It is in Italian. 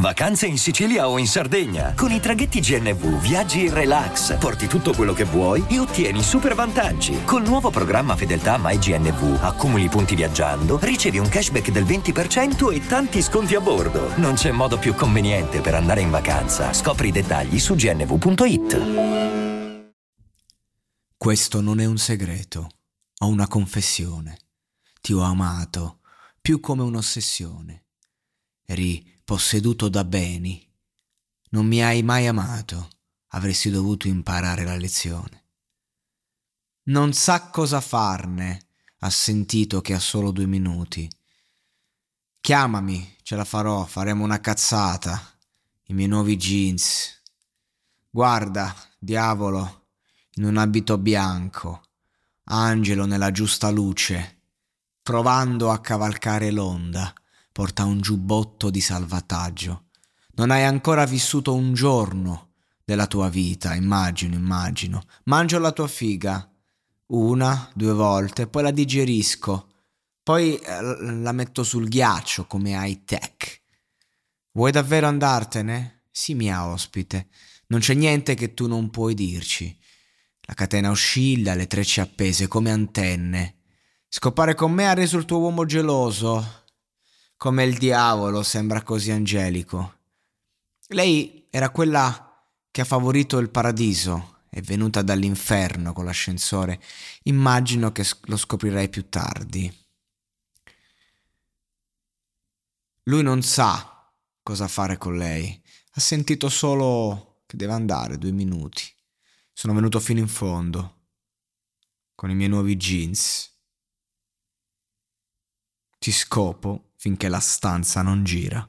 Vacanze in Sicilia o in Sardegna? Con i traghetti GNV viaggi in relax, porti tutto quello che vuoi e ottieni super vantaggi. Col nuovo programma Fedeltà MyGNV accumuli punti viaggiando, ricevi un cashback del 20% e tanti sconti a bordo. Non c'è modo più conveniente per andare in vacanza. Scopri i dettagli su gnv.it. Questo non è un segreto, ho una confessione. Ti ho amato più come un'ossessione. Eri posseduto da beni. Non mi hai mai amato, avresti dovuto imparare la lezione. Non sa cosa farne, ha sentito che ha solo due minuti. Chiamami, ce la farò, faremo una cazzata. I miei nuovi jeans. Guarda, diavolo, in un abito bianco, angelo nella giusta luce, provando a cavalcare l'onda porta un giubbotto di salvataggio. Non hai ancora vissuto un giorno della tua vita, immagino, immagino. Mangio la tua figa una, due volte, poi la digerisco, poi eh, la metto sul ghiaccio come high tech. Vuoi davvero andartene? Sì, mia ospite. Non c'è niente che tu non puoi dirci. La catena oscilla, le trecce appese come antenne. Scopare con me ha reso il tuo uomo geloso. Come il diavolo sembra così angelico. Lei era quella che ha favorito il paradiso, è venuta dall'inferno con l'ascensore. Immagino che lo scoprirai più tardi. Lui non sa cosa fare con lei. Ha sentito solo che deve andare due minuti. Sono venuto fino in fondo con i miei nuovi jeans. Ti scopo finché la stanza non gira.